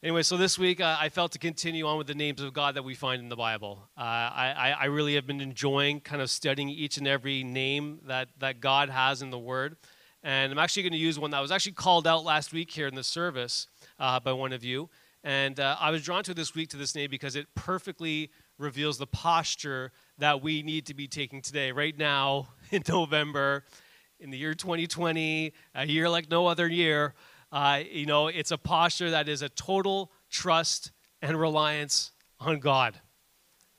Anyway, so this week uh, I felt to continue on with the names of God that we find in the Bible. Uh, I, I really have been enjoying kind of studying each and every name that, that God has in the Word. And I'm actually going to use one that was actually called out last week here in the service uh, by one of you. And uh, I was drawn to this week to this name because it perfectly reveals the posture that we need to be taking today, right now in November, in the year 2020, a year like no other year. Uh, you know, it's a posture that is a total trust and reliance on God.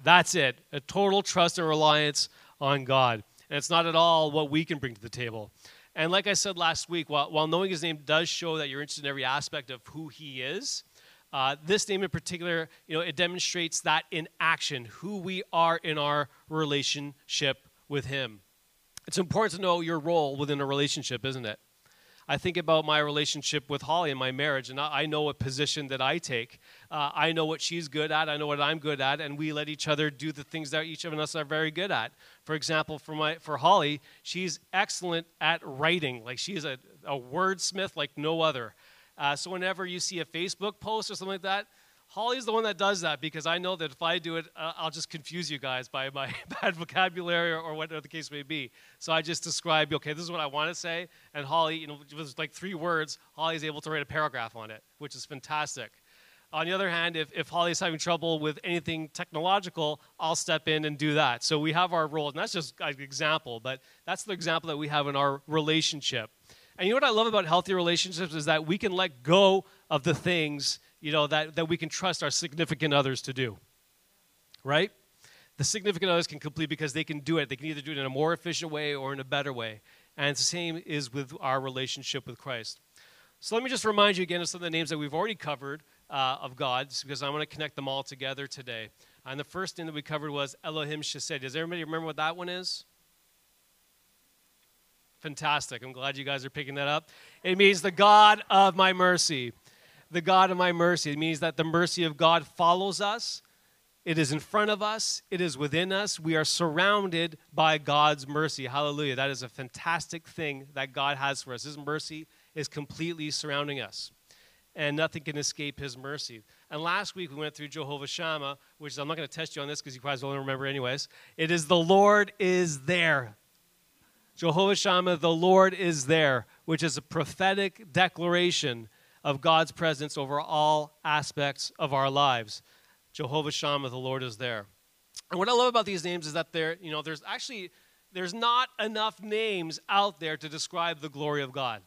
That's it, a total trust and reliance on God. And it's not at all what we can bring to the table. And like I said last week, while, while knowing his name does show that you're interested in every aspect of who he is, uh, this name in particular, you know, it demonstrates that in action, who we are in our relationship with him. It's important to know your role within a relationship, isn't it? I think about my relationship with Holly and my marriage, and I know what position that I take. Uh, I know what she's good at, I know what I'm good at, and we let each other do the things that each of us are very good at. For example, for, my, for Holly, she's excellent at writing. Like, she's a, a wordsmith like no other. Uh, so, whenever you see a Facebook post or something like that, Holly's the one that does that because I know that if I do it, uh, I'll just confuse you guys by my bad vocabulary or, or, whatever the case may be. So I just describe, okay, this is what I want to say, and Holly, you know, with like three words, Holly's able to write a paragraph on it, which is fantastic. On the other hand, if, if Holly's having trouble with anything technological, I'll step in and do that. So we have our roles, and that's just an example, but that's the example that we have in our relationship. And you know what I love about healthy relationships is that we can let go of the things you know, that, that we can trust our significant others to do. Right? The significant others can complete because they can do it. They can either do it in a more efficient way or in a better way. And the same is with our relationship with Christ. So let me just remind you again of some of the names that we've already covered uh, of God, because I want to connect them all together today. And the first name that we covered was Elohim Chesed. Does everybody remember what that one is? Fantastic. I'm glad you guys are picking that up. It means the God of my mercy the God of my mercy. It means that the mercy of God follows us. It is in front of us. It is within us. We are surrounded by God's mercy. Hallelujah. That is a fantastic thing that God has for us. His mercy is completely surrounding us, and nothing can escape His mercy. And last week we went through Jehovah Shammah, which I'm not going to test you on this because you probably won't remember, anyways. It is the Lord is there. Jehovah Shammah, the Lord is there, which is a prophetic declaration of God's presence over all aspects of our lives. Jehovah Shammah, the Lord is there. And what I love about these names is that there, you know, there's actually there's not enough names out there to describe the glory of God.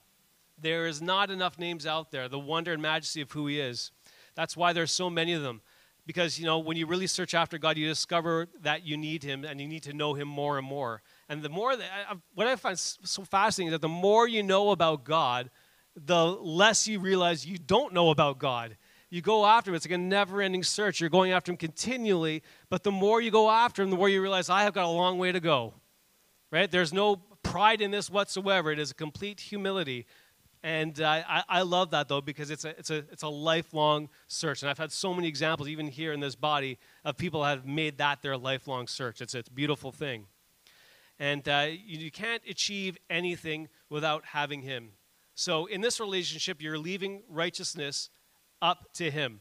There is not enough names out there, the wonder and majesty of who He is. That's why there's so many of them. Because, you know, when you really search after God, you discover that you need Him and you need to know Him more and more. And the more that, what I find so fascinating is that the more you know about God, the less you realize you don't know about God. You go after him. It's like a never ending search. You're going after him continually, but the more you go after him, the more you realize, I have got a long way to go. Right? There's no pride in this whatsoever. It is a complete humility. And uh, I, I love that, though, because it's a, it's, a, it's a lifelong search. And I've had so many examples, even here in this body, of people have made that their lifelong search. It's, it's a beautiful thing. And uh, you, you can't achieve anything without having him. So in this relationship, you're leaving righteousness up to Him.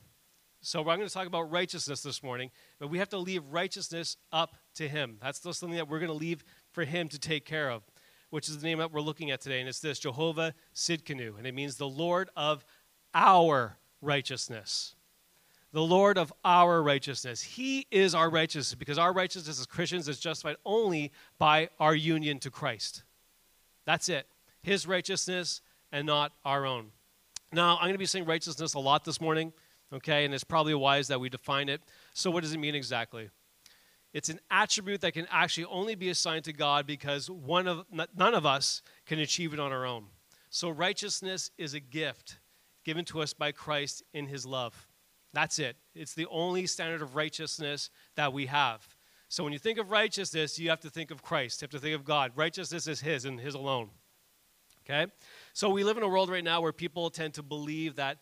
So I'm going to talk about righteousness this morning, but we have to leave righteousness up to Him. That's still something that we're going to leave for Him to take care of, which is the name that we're looking at today. And it's this Jehovah Sidkenu, and it means the Lord of our righteousness. The Lord of our righteousness. He is our righteousness because our righteousness as Christians is justified only by our union to Christ. That's it. His righteousness and not our own. Now, I'm going to be saying righteousness a lot this morning, okay, and it's probably wise that we define it. So, what does it mean exactly? It's an attribute that can actually only be assigned to God because one of, none of us can achieve it on our own. So, righteousness is a gift given to us by Christ in his love. That's it. It's the only standard of righteousness that we have. So, when you think of righteousness, you have to think of Christ, you have to think of God. Righteousness is his and his alone. Okay? So we live in a world right now where people tend to believe that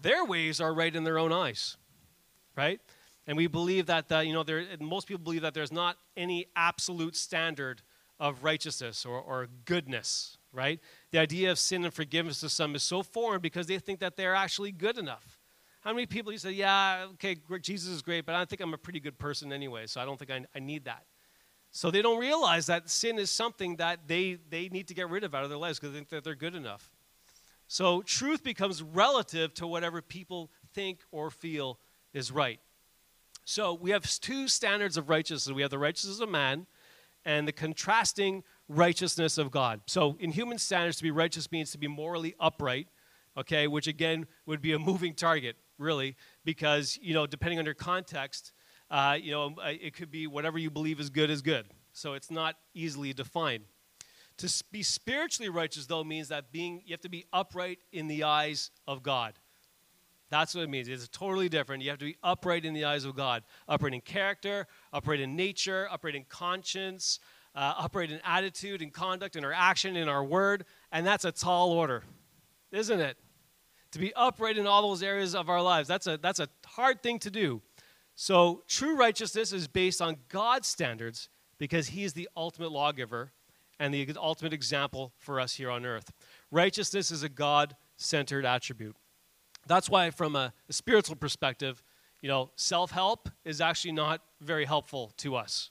their ways are right in their own eyes, right? And we believe that, the, you know, there, most people believe that there's not any absolute standard of righteousness or, or goodness, right? The idea of sin and forgiveness to some is so foreign because they think that they're actually good enough. How many people you say, yeah, okay, Jesus is great, but I think I'm a pretty good person anyway, so I don't think I, I need that. So they don't realize that sin is something that they, they need to get rid of out of their lives because they think that they're good enough. So truth becomes relative to whatever people think or feel is right. So we have two standards of righteousness. We have the righteousness of man and the contrasting righteousness of God. So in human standards, to be righteous means to be morally upright, okay, which again would be a moving target, really, because, you know, depending on your context, uh, you know, uh, it could be whatever you believe is good is good. So it's not easily defined. To be spiritually righteous, though, means that being you have to be upright in the eyes of God. That's what it means. It's totally different. You have to be upright in the eyes of God. Upright in character, upright in nature, upright in conscience, uh, upright in attitude and conduct, in our action, in our word. And that's a tall order, isn't it? To be upright in all those areas of our lives. That's a, that's a hard thing to do. So, true righteousness is based on God's standards because He is the ultimate lawgiver and the ultimate example for us here on earth. Righteousness is a God centered attribute. That's why, from a, a spiritual perspective, you know, self help is actually not very helpful to us.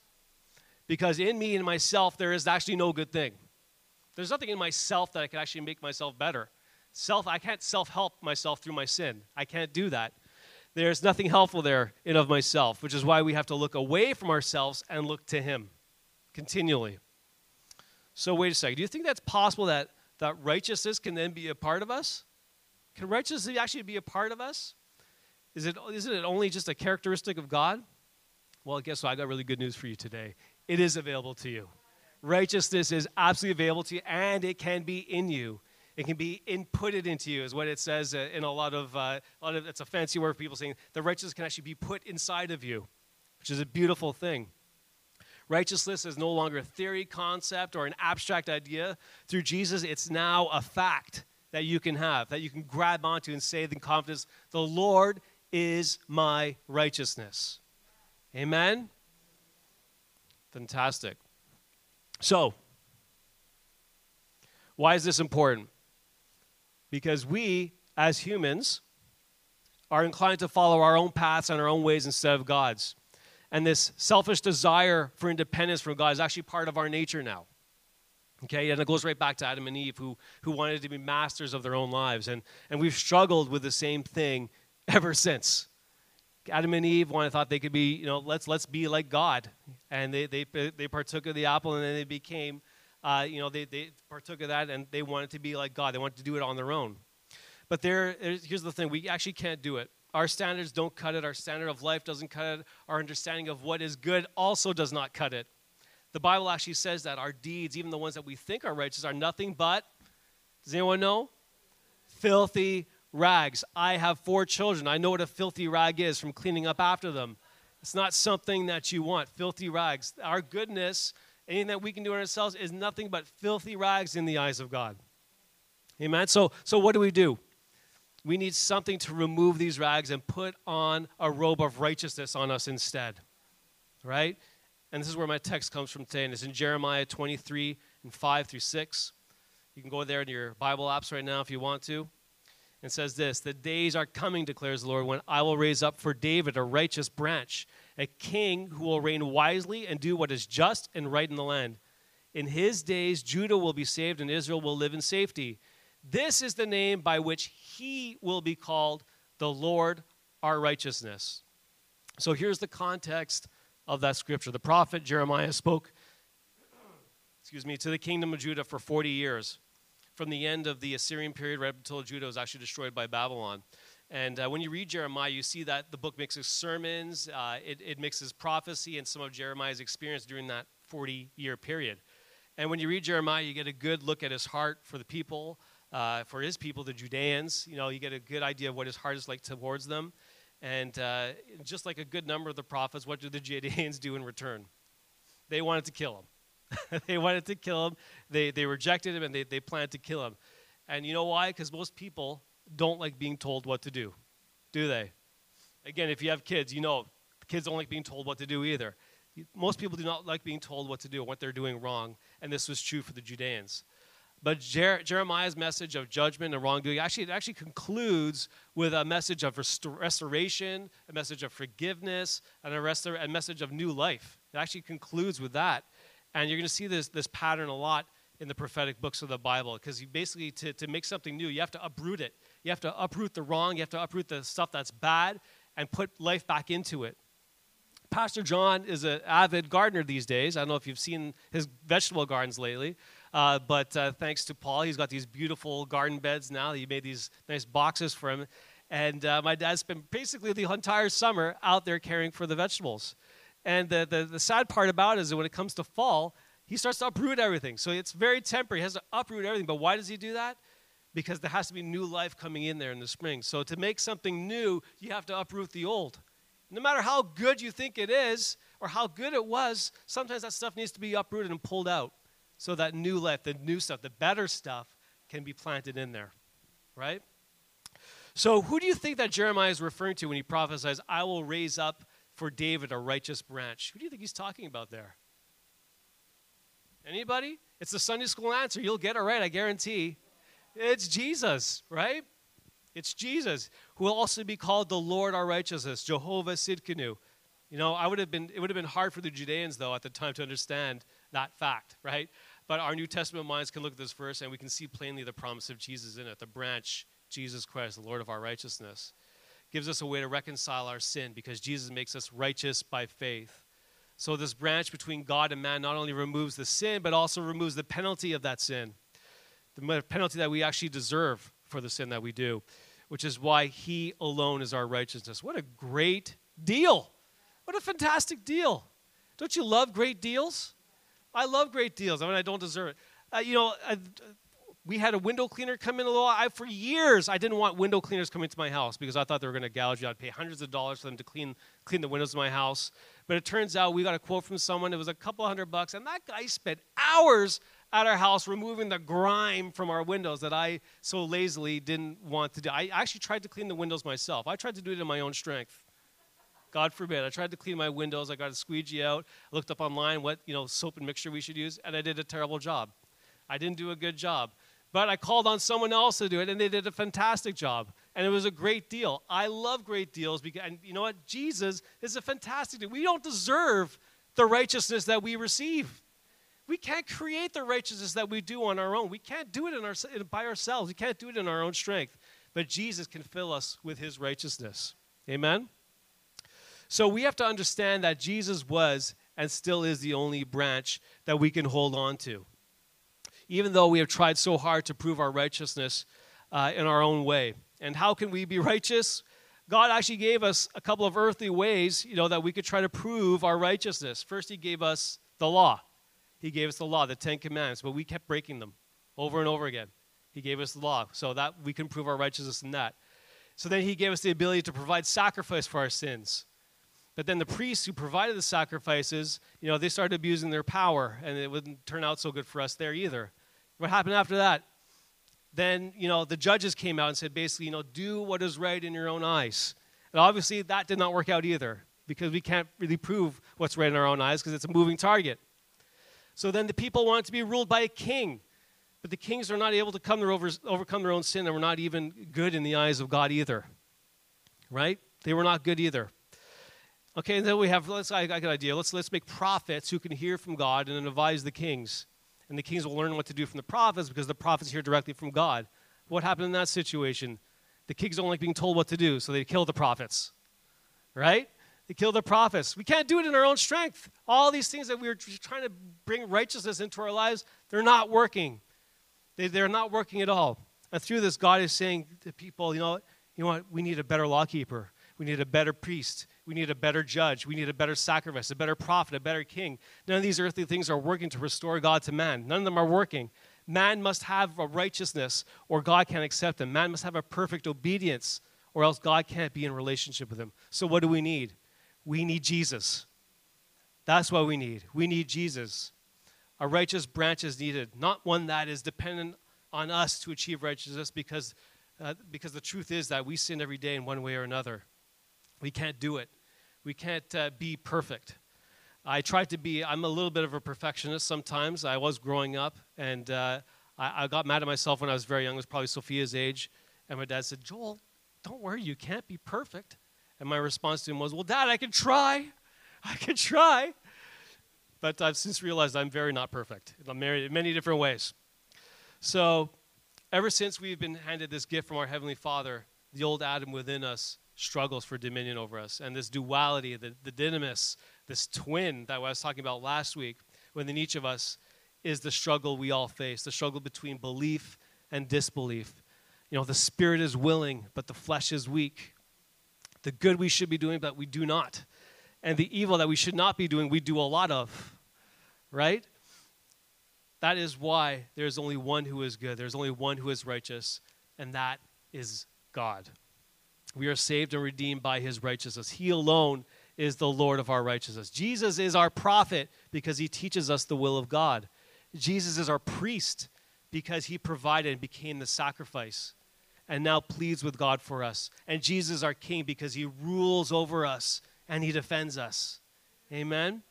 Because in me and myself, there is actually no good thing. There's nothing in myself that I can actually make myself better. Self, I can't self help myself through my sin. I can't do that. There's nothing helpful there in of myself, which is why we have to look away from ourselves and look to Him continually. So, wait a second. Do you think that's possible that, that righteousness can then be a part of us? Can righteousness actually be a part of us? Is it, isn't it only just a characteristic of God? Well, guess what? I got really good news for you today. It is available to you. Righteousness is absolutely available to you, and it can be in you. It can be inputted into you, is what it says uh, in a lot of, uh, a lot of. It's a fancy word for people saying the righteousness can actually be put inside of you, which is a beautiful thing. Righteousness is no longer a theory, concept, or an abstract idea. Through Jesus, it's now a fact that you can have, that you can grab onto and say with confidence, The Lord is my righteousness. Amen? Fantastic. So, why is this important? Because we, as humans, are inclined to follow our own paths and our own ways instead of God's. And this selfish desire for independence from God is actually part of our nature now. Okay, and it goes right back to Adam and Eve who, who wanted to be masters of their own lives. And, and we've struggled with the same thing ever since. Adam and Eve wanted, thought they could be, you know, let's, let's be like God. And they, they, they partook of the apple and then they became, uh, you know, they, they partook of that and they wanted to be like God. They wanted to do it on their own. But there, here's the thing we actually can't do it. Our standards don't cut it. Our standard of life doesn't cut it. Our understanding of what is good also does not cut it. The Bible actually says that our deeds, even the ones that we think are righteous, are nothing but, does anyone know? Filthy rags. I have four children. I know what a filthy rag is from cleaning up after them. It's not something that you want. Filthy rags. Our goodness, anything that we can do ourselves, is nothing but filthy rags in the eyes of God. Amen? So, so what do we do? We need something to remove these rags and put on a robe of righteousness on us instead. Right? And this is where my text comes from today, and it's in Jeremiah 23 and 5 through 6. You can go there in your Bible apps right now if you want to. It says this The days are coming, declares the Lord, when I will raise up for David a righteous branch, a king who will reign wisely and do what is just and right in the land. In his days, Judah will be saved and Israel will live in safety. This is the name by which he will be called the Lord our righteousness. So here's the context of that scripture. The prophet Jeremiah spoke, excuse me, to the kingdom of Judah for 40 years, from the end of the Assyrian period right up until Judah was actually destroyed by Babylon. And uh, when you read Jeremiah, you see that the book mixes sermons, uh, it, it mixes prophecy and some of Jeremiah's experience during that 40 year period. And when you read Jeremiah, you get a good look at his heart for the people, uh, for his people, the Judeans. You know, you get a good idea of what his heart is like towards them. And uh, just like a good number of the prophets, what do the Judeans do in return? They wanted to kill him. they wanted to kill him. They, they rejected him and they, they planned to kill him. And you know why? Because most people don't like being told what to do, do they? Again, if you have kids, you know kids don't like being told what to do either. Most people do not like being told what to do, what they're doing wrong. And this was true for the Judeans. But Jer- Jeremiah's message of judgment and wrongdoing actually it actually concludes with a message of restor- restoration, a message of forgiveness, and a, restor- a message of new life. It actually concludes with that. And you're going to see this, this pattern a lot in the prophetic books of the Bible because you basically, to, to make something new, you have to uproot it. You have to uproot the wrong, you have to uproot the stuff that's bad and put life back into it. Pastor John is an avid gardener these days. I don't know if you've seen his vegetable gardens lately, uh, but uh, thanks to Paul, he's got these beautiful garden beds now. He made these nice boxes for him. And uh, my dad spent basically the entire summer out there caring for the vegetables. And the, the, the sad part about it is that when it comes to fall, he starts to uproot everything. So it's very temporary. He has to uproot everything. But why does he do that? Because there has to be new life coming in there in the spring. So to make something new, you have to uproot the old. No matter how good you think it is or how good it was, sometimes that stuff needs to be uprooted and pulled out so that new life, the new stuff, the better stuff can be planted in there, right? So, who do you think that Jeremiah is referring to when he prophesies, I will raise up for David a righteous branch? Who do you think he's talking about there? Anybody? It's the Sunday school answer. You'll get it right, I guarantee. It's Jesus, right? It's Jesus, who will also be called the Lord our righteousness, Jehovah Sidkenu. You know, I would have been, it would have been hard for the Judeans, though, at the time to understand that fact, right? But our New Testament minds can look at this verse and we can see plainly the promise of Jesus in it, the branch, Jesus Christ, the Lord of our righteousness. Gives us a way to reconcile our sin because Jesus makes us righteous by faith. So, this branch between God and man not only removes the sin, but also removes the penalty of that sin, the penalty that we actually deserve for the sin that we do, which is why He alone is our righteousness. What a great deal! What a fantastic deal! Don't you love great deals? I love great deals. I mean, I don't deserve it. Uh, you know, I, we had a window cleaner come in a little. I, for years, I didn't want window cleaners coming to my house because I thought they were going to gouge you. I'd pay hundreds of dollars for them to clean clean the windows of my house. But it turns out we got a quote from someone. It was a couple hundred bucks, and that guy spent hours at our house removing the grime from our windows that I so lazily didn't want to do. I actually tried to clean the windows myself. I tried to do it in my own strength. God forbid. I tried to clean my windows. I got a squeegee out. I looked up online what you know soap and mixture we should use, and I did a terrible job. I didn't do a good job. But I called on someone else to do it, and they did a fantastic job. And it was a great deal. I love great deals because, and you know what? Jesus is a fantastic deal. We don't deserve the righteousness that we receive. We can't create the righteousness that we do on our own. We can't do it in our, by ourselves. We can't do it in our own strength. But Jesus can fill us with his righteousness. Amen? So we have to understand that Jesus was and still is the only branch that we can hold on to. Even though we have tried so hard to prove our righteousness uh, in our own way. And how can we be righteous? God actually gave us a couple of earthly ways, you know, that we could try to prove our righteousness. First, He gave us the law. He gave us the law, the Ten Commandments, but we kept breaking them over and over again. He gave us the law, so that we can prove our righteousness in that. So then He gave us the ability to provide sacrifice for our sins. But then the priests who provided the sacrifices, you know, they started abusing their power, and it wouldn't turn out so good for us there either. What happened after that? Then, you know, the judges came out and said basically, you know, do what is right in your own eyes. And obviously that did not work out either because we can't really prove what's right in our own eyes because it's a moving target. So then the people want to be ruled by a king. But the kings are not able to come over, overcome their own sin and were not even good in the eyes of God either. Right? They were not good either. Okay, and then we have, let's, I, I got an idea. Let's, let's make prophets who can hear from God and advise the kings. And the kings will learn what to do from the prophets because the prophets hear directly from God. What happened in that situation? The kings don't like being told what to do, so they kill the prophets. Right? They kill the prophets. We can't do it in our own strength. All these things that we're trying to bring righteousness into our lives, they're not working. They, they're not working at all. And through this, God is saying to people, you know, you know what? We need a better lawkeeper. We need a better priest. We need a better judge. We need a better sacrifice, a better prophet, a better king. None of these earthly things are working to restore God to man. None of them are working. Man must have a righteousness or God can't accept him. Man must have a perfect obedience or else God can't be in relationship with him. So, what do we need? We need Jesus. That's what we need. We need Jesus. A righteous branch is needed, not one that is dependent on us to achieve righteousness because, uh, because the truth is that we sin every day in one way or another. We can't do it. We can't uh, be perfect. I try to be, I'm a little bit of a perfectionist sometimes. I was growing up, and uh, I, I got mad at myself when I was very young. It was probably Sophia's age. And my dad said, Joel, don't worry, you can't be perfect. And my response to him was, Well, Dad, I can try. I can try. But I've since realized I'm very not perfect. I'm married in many different ways. So, ever since we've been handed this gift from our Heavenly Father, the old Adam within us struggles for dominion over us. And this duality, the, the dynamis, this twin that I was talking about last week, within each of us, is the struggle we all face the struggle between belief and disbelief. You know, the spirit is willing, but the flesh is weak. The good we should be doing, but we do not. And the evil that we should not be doing, we do a lot of. Right? That is why there's only one who is good, there's only one who is righteous, and that is God. We are saved and redeemed by his righteousness. He alone is the Lord of our righteousness. Jesus is our prophet because he teaches us the will of God. Jesus is our priest because he provided and became the sacrifice and now pleads with God for us. And Jesus our king because he rules over us and he defends us. Amen.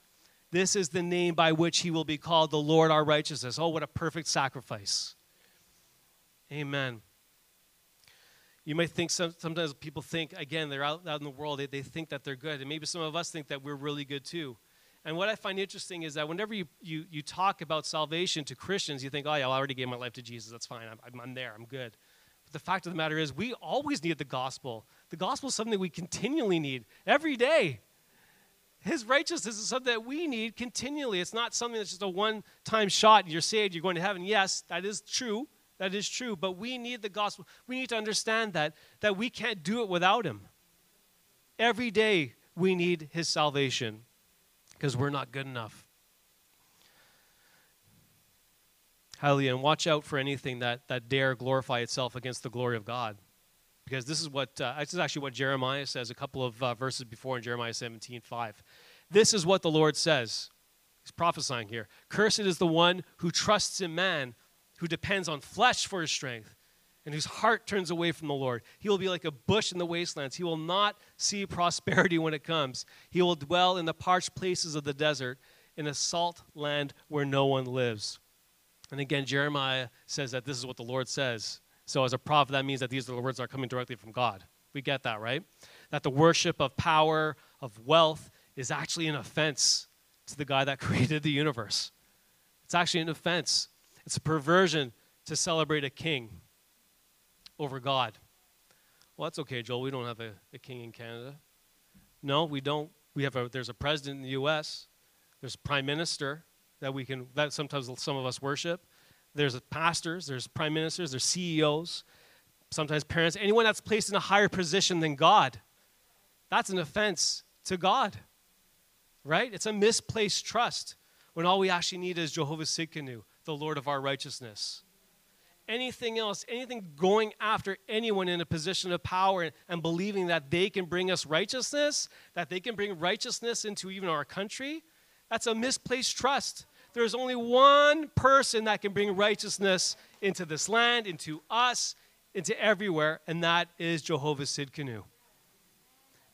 This is the name by which he will be called the Lord our righteousness. Oh, what a perfect sacrifice. Amen. You might think some, sometimes people think, again, they're out, out in the world, they, they think that they're good. And maybe some of us think that we're really good too. And what I find interesting is that whenever you, you, you talk about salvation to Christians, you think, oh, yeah, I already gave my life to Jesus. That's fine. I'm, I'm there. I'm good. But the fact of the matter is, we always need the gospel. The gospel is something we continually need every day. His righteousness is something that we need continually. It's not something that's just a one time shot. You're saved, you're going to heaven. Yes, that is true. That is true. But we need the gospel. We need to understand that, that we can't do it without Him. Every day we need His salvation because we're not good enough. Hallelujah. And watch out for anything that, that dare glorify itself against the glory of God. Because this is what, uh, this is actually what Jeremiah says a couple of uh, verses before in Jeremiah 17 5. This is what the Lord says. He's prophesying here. Cursed is the one who trusts in man who depends on flesh for his strength and whose heart turns away from the Lord. He will be like a bush in the wastelands. He will not see prosperity when it comes. He will dwell in the parched places of the desert, in a salt land where no one lives. And again, Jeremiah says that this is what the Lord says. So, as a prophet, that means that these are the words that are coming directly from God. We get that, right? That the worship of power, of wealth, is actually an offense to the guy that created the universe. It's actually an offense. It's a perversion to celebrate a king over God. Well, that's okay, Joel. We don't have a, a king in Canada. No, we don't. We have a, there's a president in the U.S. There's a prime minister that we can, that sometimes some of us worship. There's pastors, there's prime ministers, there's CEOs, sometimes parents, anyone that's placed in a higher position than God. That's an offense to God, right? It's a misplaced trust when all we actually need is Jehovah Tsidkenu, the Lord of our righteousness. Anything else, anything going after anyone in a position of power and, and believing that they can bring us righteousness, that they can bring righteousness into even our country, that's a misplaced trust. There's only one person that can bring righteousness into this land, into us, into everywhere, and that is Jehovah Tsidkenu.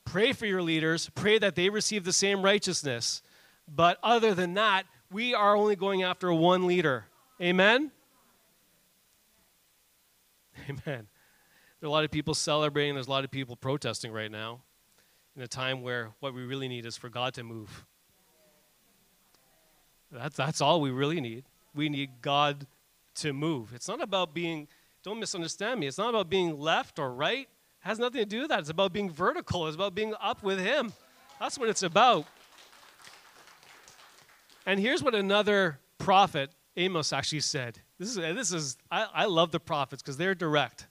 Pray for your leaders, pray that they receive the same righteousness. But other than that, we are only going after one leader. Amen? Amen. There are a lot of people celebrating, there's a lot of people protesting right now in a time where what we really need is for God to move. That's, that's all we really need. We need God to move. It's not about being, don't misunderstand me, it's not about being left or right. It has nothing to do with that. It's about being vertical, it's about being up with Him. That's what it's about. And here's what another prophet, Amos, actually said. This is, this is I, I love the prophets because they're direct.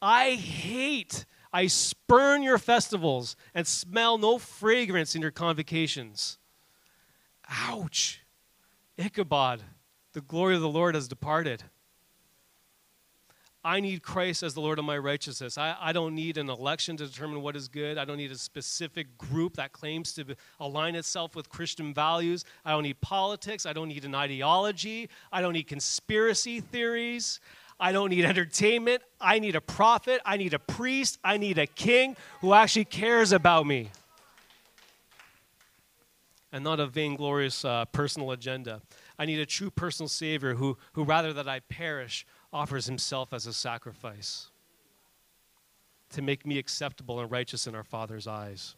I hate, I spurn your festivals and smell no fragrance in your convocations. Ouch. Ichabod, the glory of the Lord has departed. I need Christ as the Lord of my righteousness. I, I don't need an election to determine what is good. I don't need a specific group that claims to align itself with Christian values. I don't need politics. I don't need an ideology. I don't need conspiracy theories. I don't need entertainment. I need a prophet. I need a priest. I need a king who actually cares about me and not a vainglorious uh, personal agenda. I need a true personal Savior who, who rather that I perish, offers himself as a sacrifice to make me acceptable and righteous in our Father's eyes.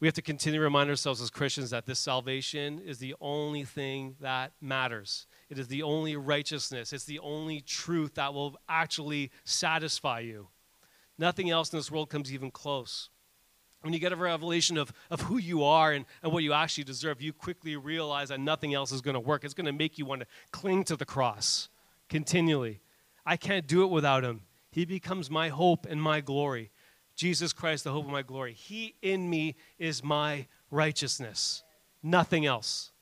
We have to continue to remind ourselves as Christians that this salvation is the only thing that matters. It is the only righteousness. It's the only truth that will actually satisfy you. Nothing else in this world comes even close. When you get a revelation of, of who you are and, and what you actually deserve, you quickly realize that nothing else is going to work. It's going to make you want to cling to the cross continually. I can't do it without him. He becomes my hope and my glory. Jesus Christ, the hope of my glory. He in me is my righteousness. Nothing else.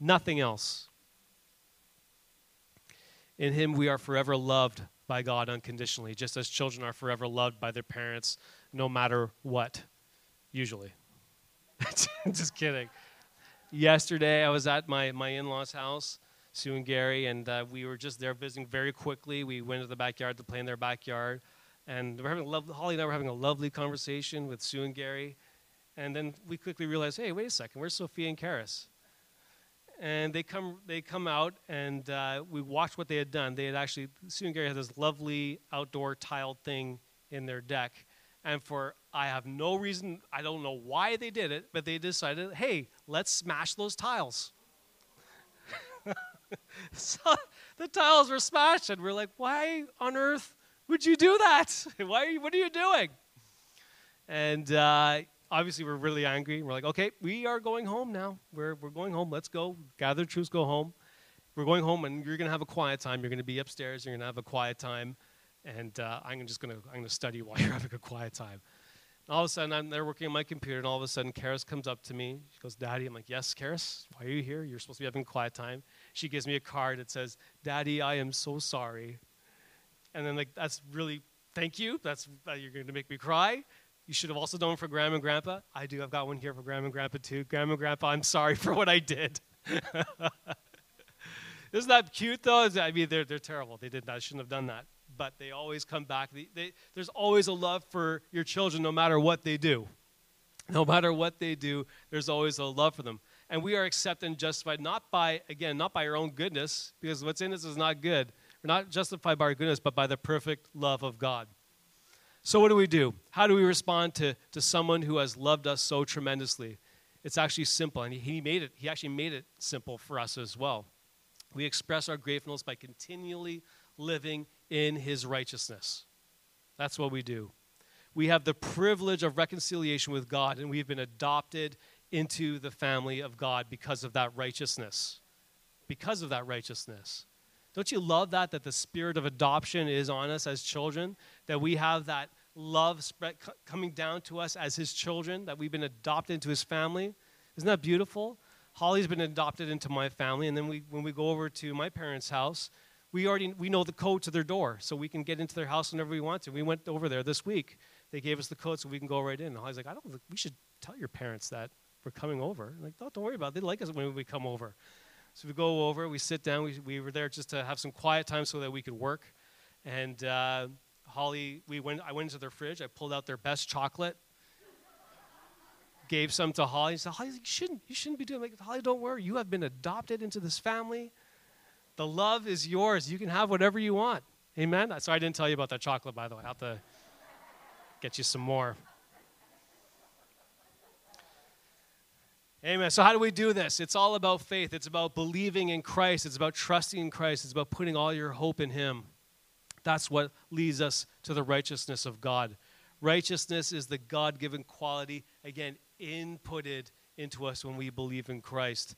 Nothing else. In him we are forever loved by God unconditionally, just as children are forever loved by their parents, no matter what, usually. just kidding. Yesterday, I was at my, my in law's house, Sue and Gary, and uh, we were just there visiting very quickly. We went to the backyard to play in their backyard. And we're having a lovely, Holly and I were having a lovely conversation with Sue and Gary. And then we quickly realized, hey, wait a second, where's Sophia and Karis? And they come, they come out, and uh, we watched what they had done. They had actually, Sue and Gary had this lovely outdoor tiled thing in their deck. And for, I have no reason, I don't know why they did it, but they decided, hey, let's smash those tiles. so the tiles were smashed, and we're like, why on earth would you do that? Why what are you doing? And uh, obviously, we're really angry. We're like, okay, we are going home now. We're, we're going home. Let's go. Gather troops, go home. We're going home, and you're going to have a quiet time. You're going to be upstairs. You're going to have a quiet time. And uh, I'm just to I'm to study while you're having a quiet time. And all of a sudden, I'm there working on my computer, and all of a sudden, Karis comes up to me. She goes, Daddy. I'm like, Yes, Karis, why are you here? You're supposed to be having a quiet time. She gives me a card that says, Daddy, I am so sorry and then like that's really thank you. That's uh, you're going to make me cry. You should have also done for Grandma and Grandpa. I do. I've got one here for Grandma and Grandpa too. Grandma and Grandpa, I'm sorry for what I did. Isn't that cute though? I mean, they're they're terrible. They did that. I shouldn't have done that. But they always come back. They, they, there's always a love for your children, no matter what they do. No matter what they do, there's always a love for them. And we are accepted and justified not by, again, not by our own goodness, because what's in us is not good, we're not justified by our goodness, but by the perfect love of God. So, what do we do? How do we respond to, to someone who has loved us so tremendously? It's actually simple, and he made it. He actually made it simple for us as well. We express our gratefulness by continually living in his righteousness. That's what we do. We have the privilege of reconciliation with God, and we've been adopted into the family of God because of that righteousness. Because of that righteousness. Don't you love that? That the spirit of adoption is on us as children, that we have that love spread, coming down to us as his children, that we've been adopted into his family. Isn't that beautiful? Holly's been adopted into my family, and then we, when we go over to my parents' house, we already we know the code to their door, so we can get into their house whenever we want to. We went over there this week. They gave us the code so we can go right in. And Holly's like, I don't. We should tell your parents that we're coming over. Like, don't, don't worry about it. They like us when we come over. So we go over, we sit down. We, we were there just to have some quiet time so that we could work. And uh, Holly, we went, I went into their fridge. I pulled out their best chocolate, gave some to Holly. Said, Holly, you shouldn't, you shouldn't be doing like Holly, don't worry. You have been adopted into this family. The love is yours. You can have whatever you want. Amen? So I didn't tell you about that chocolate, by the way. I'll have to get you some more. Amen. So, how do we do this? It's all about faith. It's about believing in Christ. It's about trusting in Christ. It's about putting all your hope in Him. That's what leads us to the righteousness of God. Righteousness is the God given quality, again, inputted into us when we believe in Christ.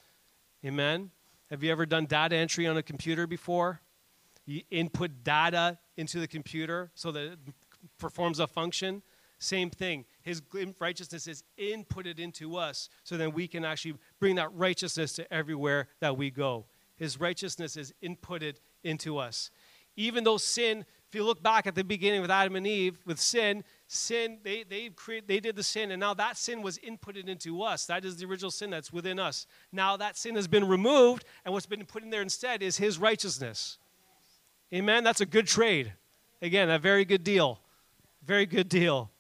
Amen. Have you ever done data entry on a computer before? You input data into the computer so that it performs a function. Same thing. His righteousness is inputted into us so then we can actually bring that righteousness to everywhere that we go. His righteousness is inputted into us. Even though sin, if you look back at the beginning with Adam and Eve, with sin, sin, they, they, create, they did the sin, and now that sin was inputted into us. That is the original sin that's within us. Now that sin has been removed, and what's been put in there instead is His righteousness. Amen? That's a good trade. Again, a very good deal. Very good deal.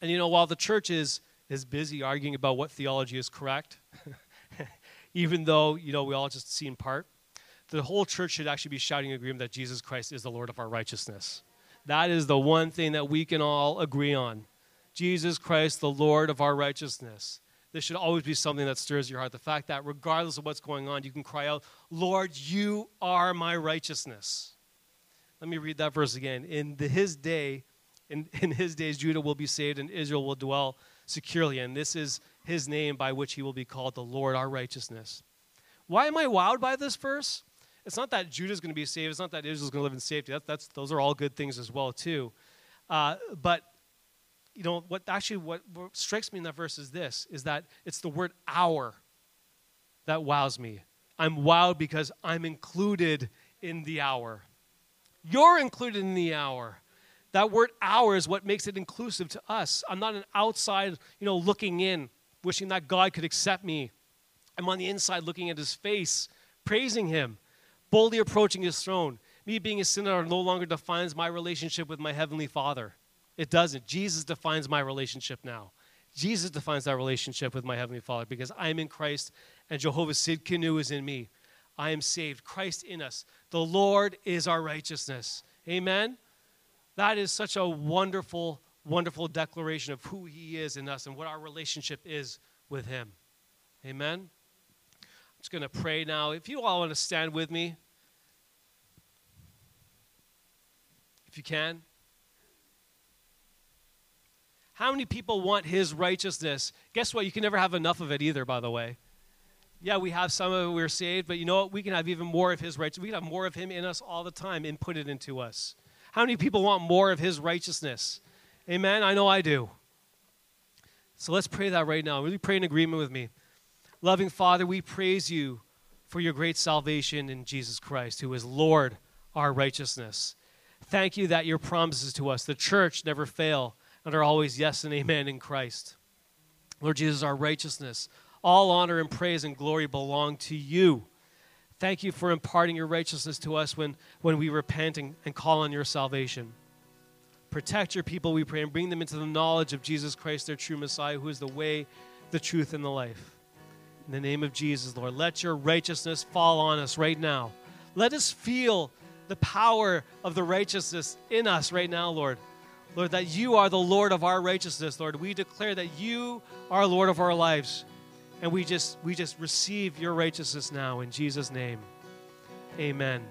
And you know, while the church is, is busy arguing about what theology is correct, even though, you know, we all just see in part, the whole church should actually be shouting in agreement that Jesus Christ is the Lord of our righteousness. That is the one thing that we can all agree on. Jesus Christ, the Lord of our righteousness. This should always be something that stirs your heart. The fact that regardless of what's going on, you can cry out, Lord, you are my righteousness. Let me read that verse again. In the, his day, in, in his days, Judah will be saved and Israel will dwell securely. And this is his name by which he will be called the Lord our righteousness. Why am I wowed by this verse? It's not that Judah is going to be saved. It's not that Israel is going to live in safety. That, that's, those are all good things as well, too. Uh, but, you know, what actually what, what strikes me in that verse is this, is that it's the word our that wows me. I'm wowed because I'm included in the our. You're included in the our. That word our is what makes it inclusive to us. I'm not an outside, you know, looking in, wishing that God could accept me. I'm on the inside looking at his face, praising him, boldly approaching his throne. Me being a sinner no longer defines my relationship with my heavenly Father. It doesn't. Jesus defines my relationship now. Jesus defines that relationship with my heavenly Father because I am in Christ and Jehovah Tsidkenu is in me. I am saved. Christ in us. The Lord is our righteousness. Amen. That is such a wonderful, wonderful declaration of who He is in us and what our relationship is with Him. Amen. I'm just going to pray now. If you all want to stand with me, if you can. How many people want His righteousness? Guess what? You can never have enough of it either, by the way. Yeah, we have some of it, we're saved, but you know what? We can have even more of His righteousness. We can have more of Him in us all the time, inputted into us. How many people want more of his righteousness? Amen. I know I do. So let's pray that right now. Really pray in agreement with me. Loving Father, we praise you for your great salvation in Jesus Christ, who is Lord, our righteousness. Thank you that your promises to us, the church, never fail and are always yes and amen in Christ. Lord Jesus, our righteousness, all honor and praise and glory belong to you. Thank you for imparting your righteousness to us when, when we repent and, and call on your salvation. Protect your people, we pray, and bring them into the knowledge of Jesus Christ, their true Messiah, who is the way, the truth, and the life. In the name of Jesus, Lord, let your righteousness fall on us right now. Let us feel the power of the righteousness in us right now, Lord. Lord, that you are the Lord of our righteousness, Lord. We declare that you are Lord of our lives. And we just we just receive your righteousness now in Jesus name. Amen.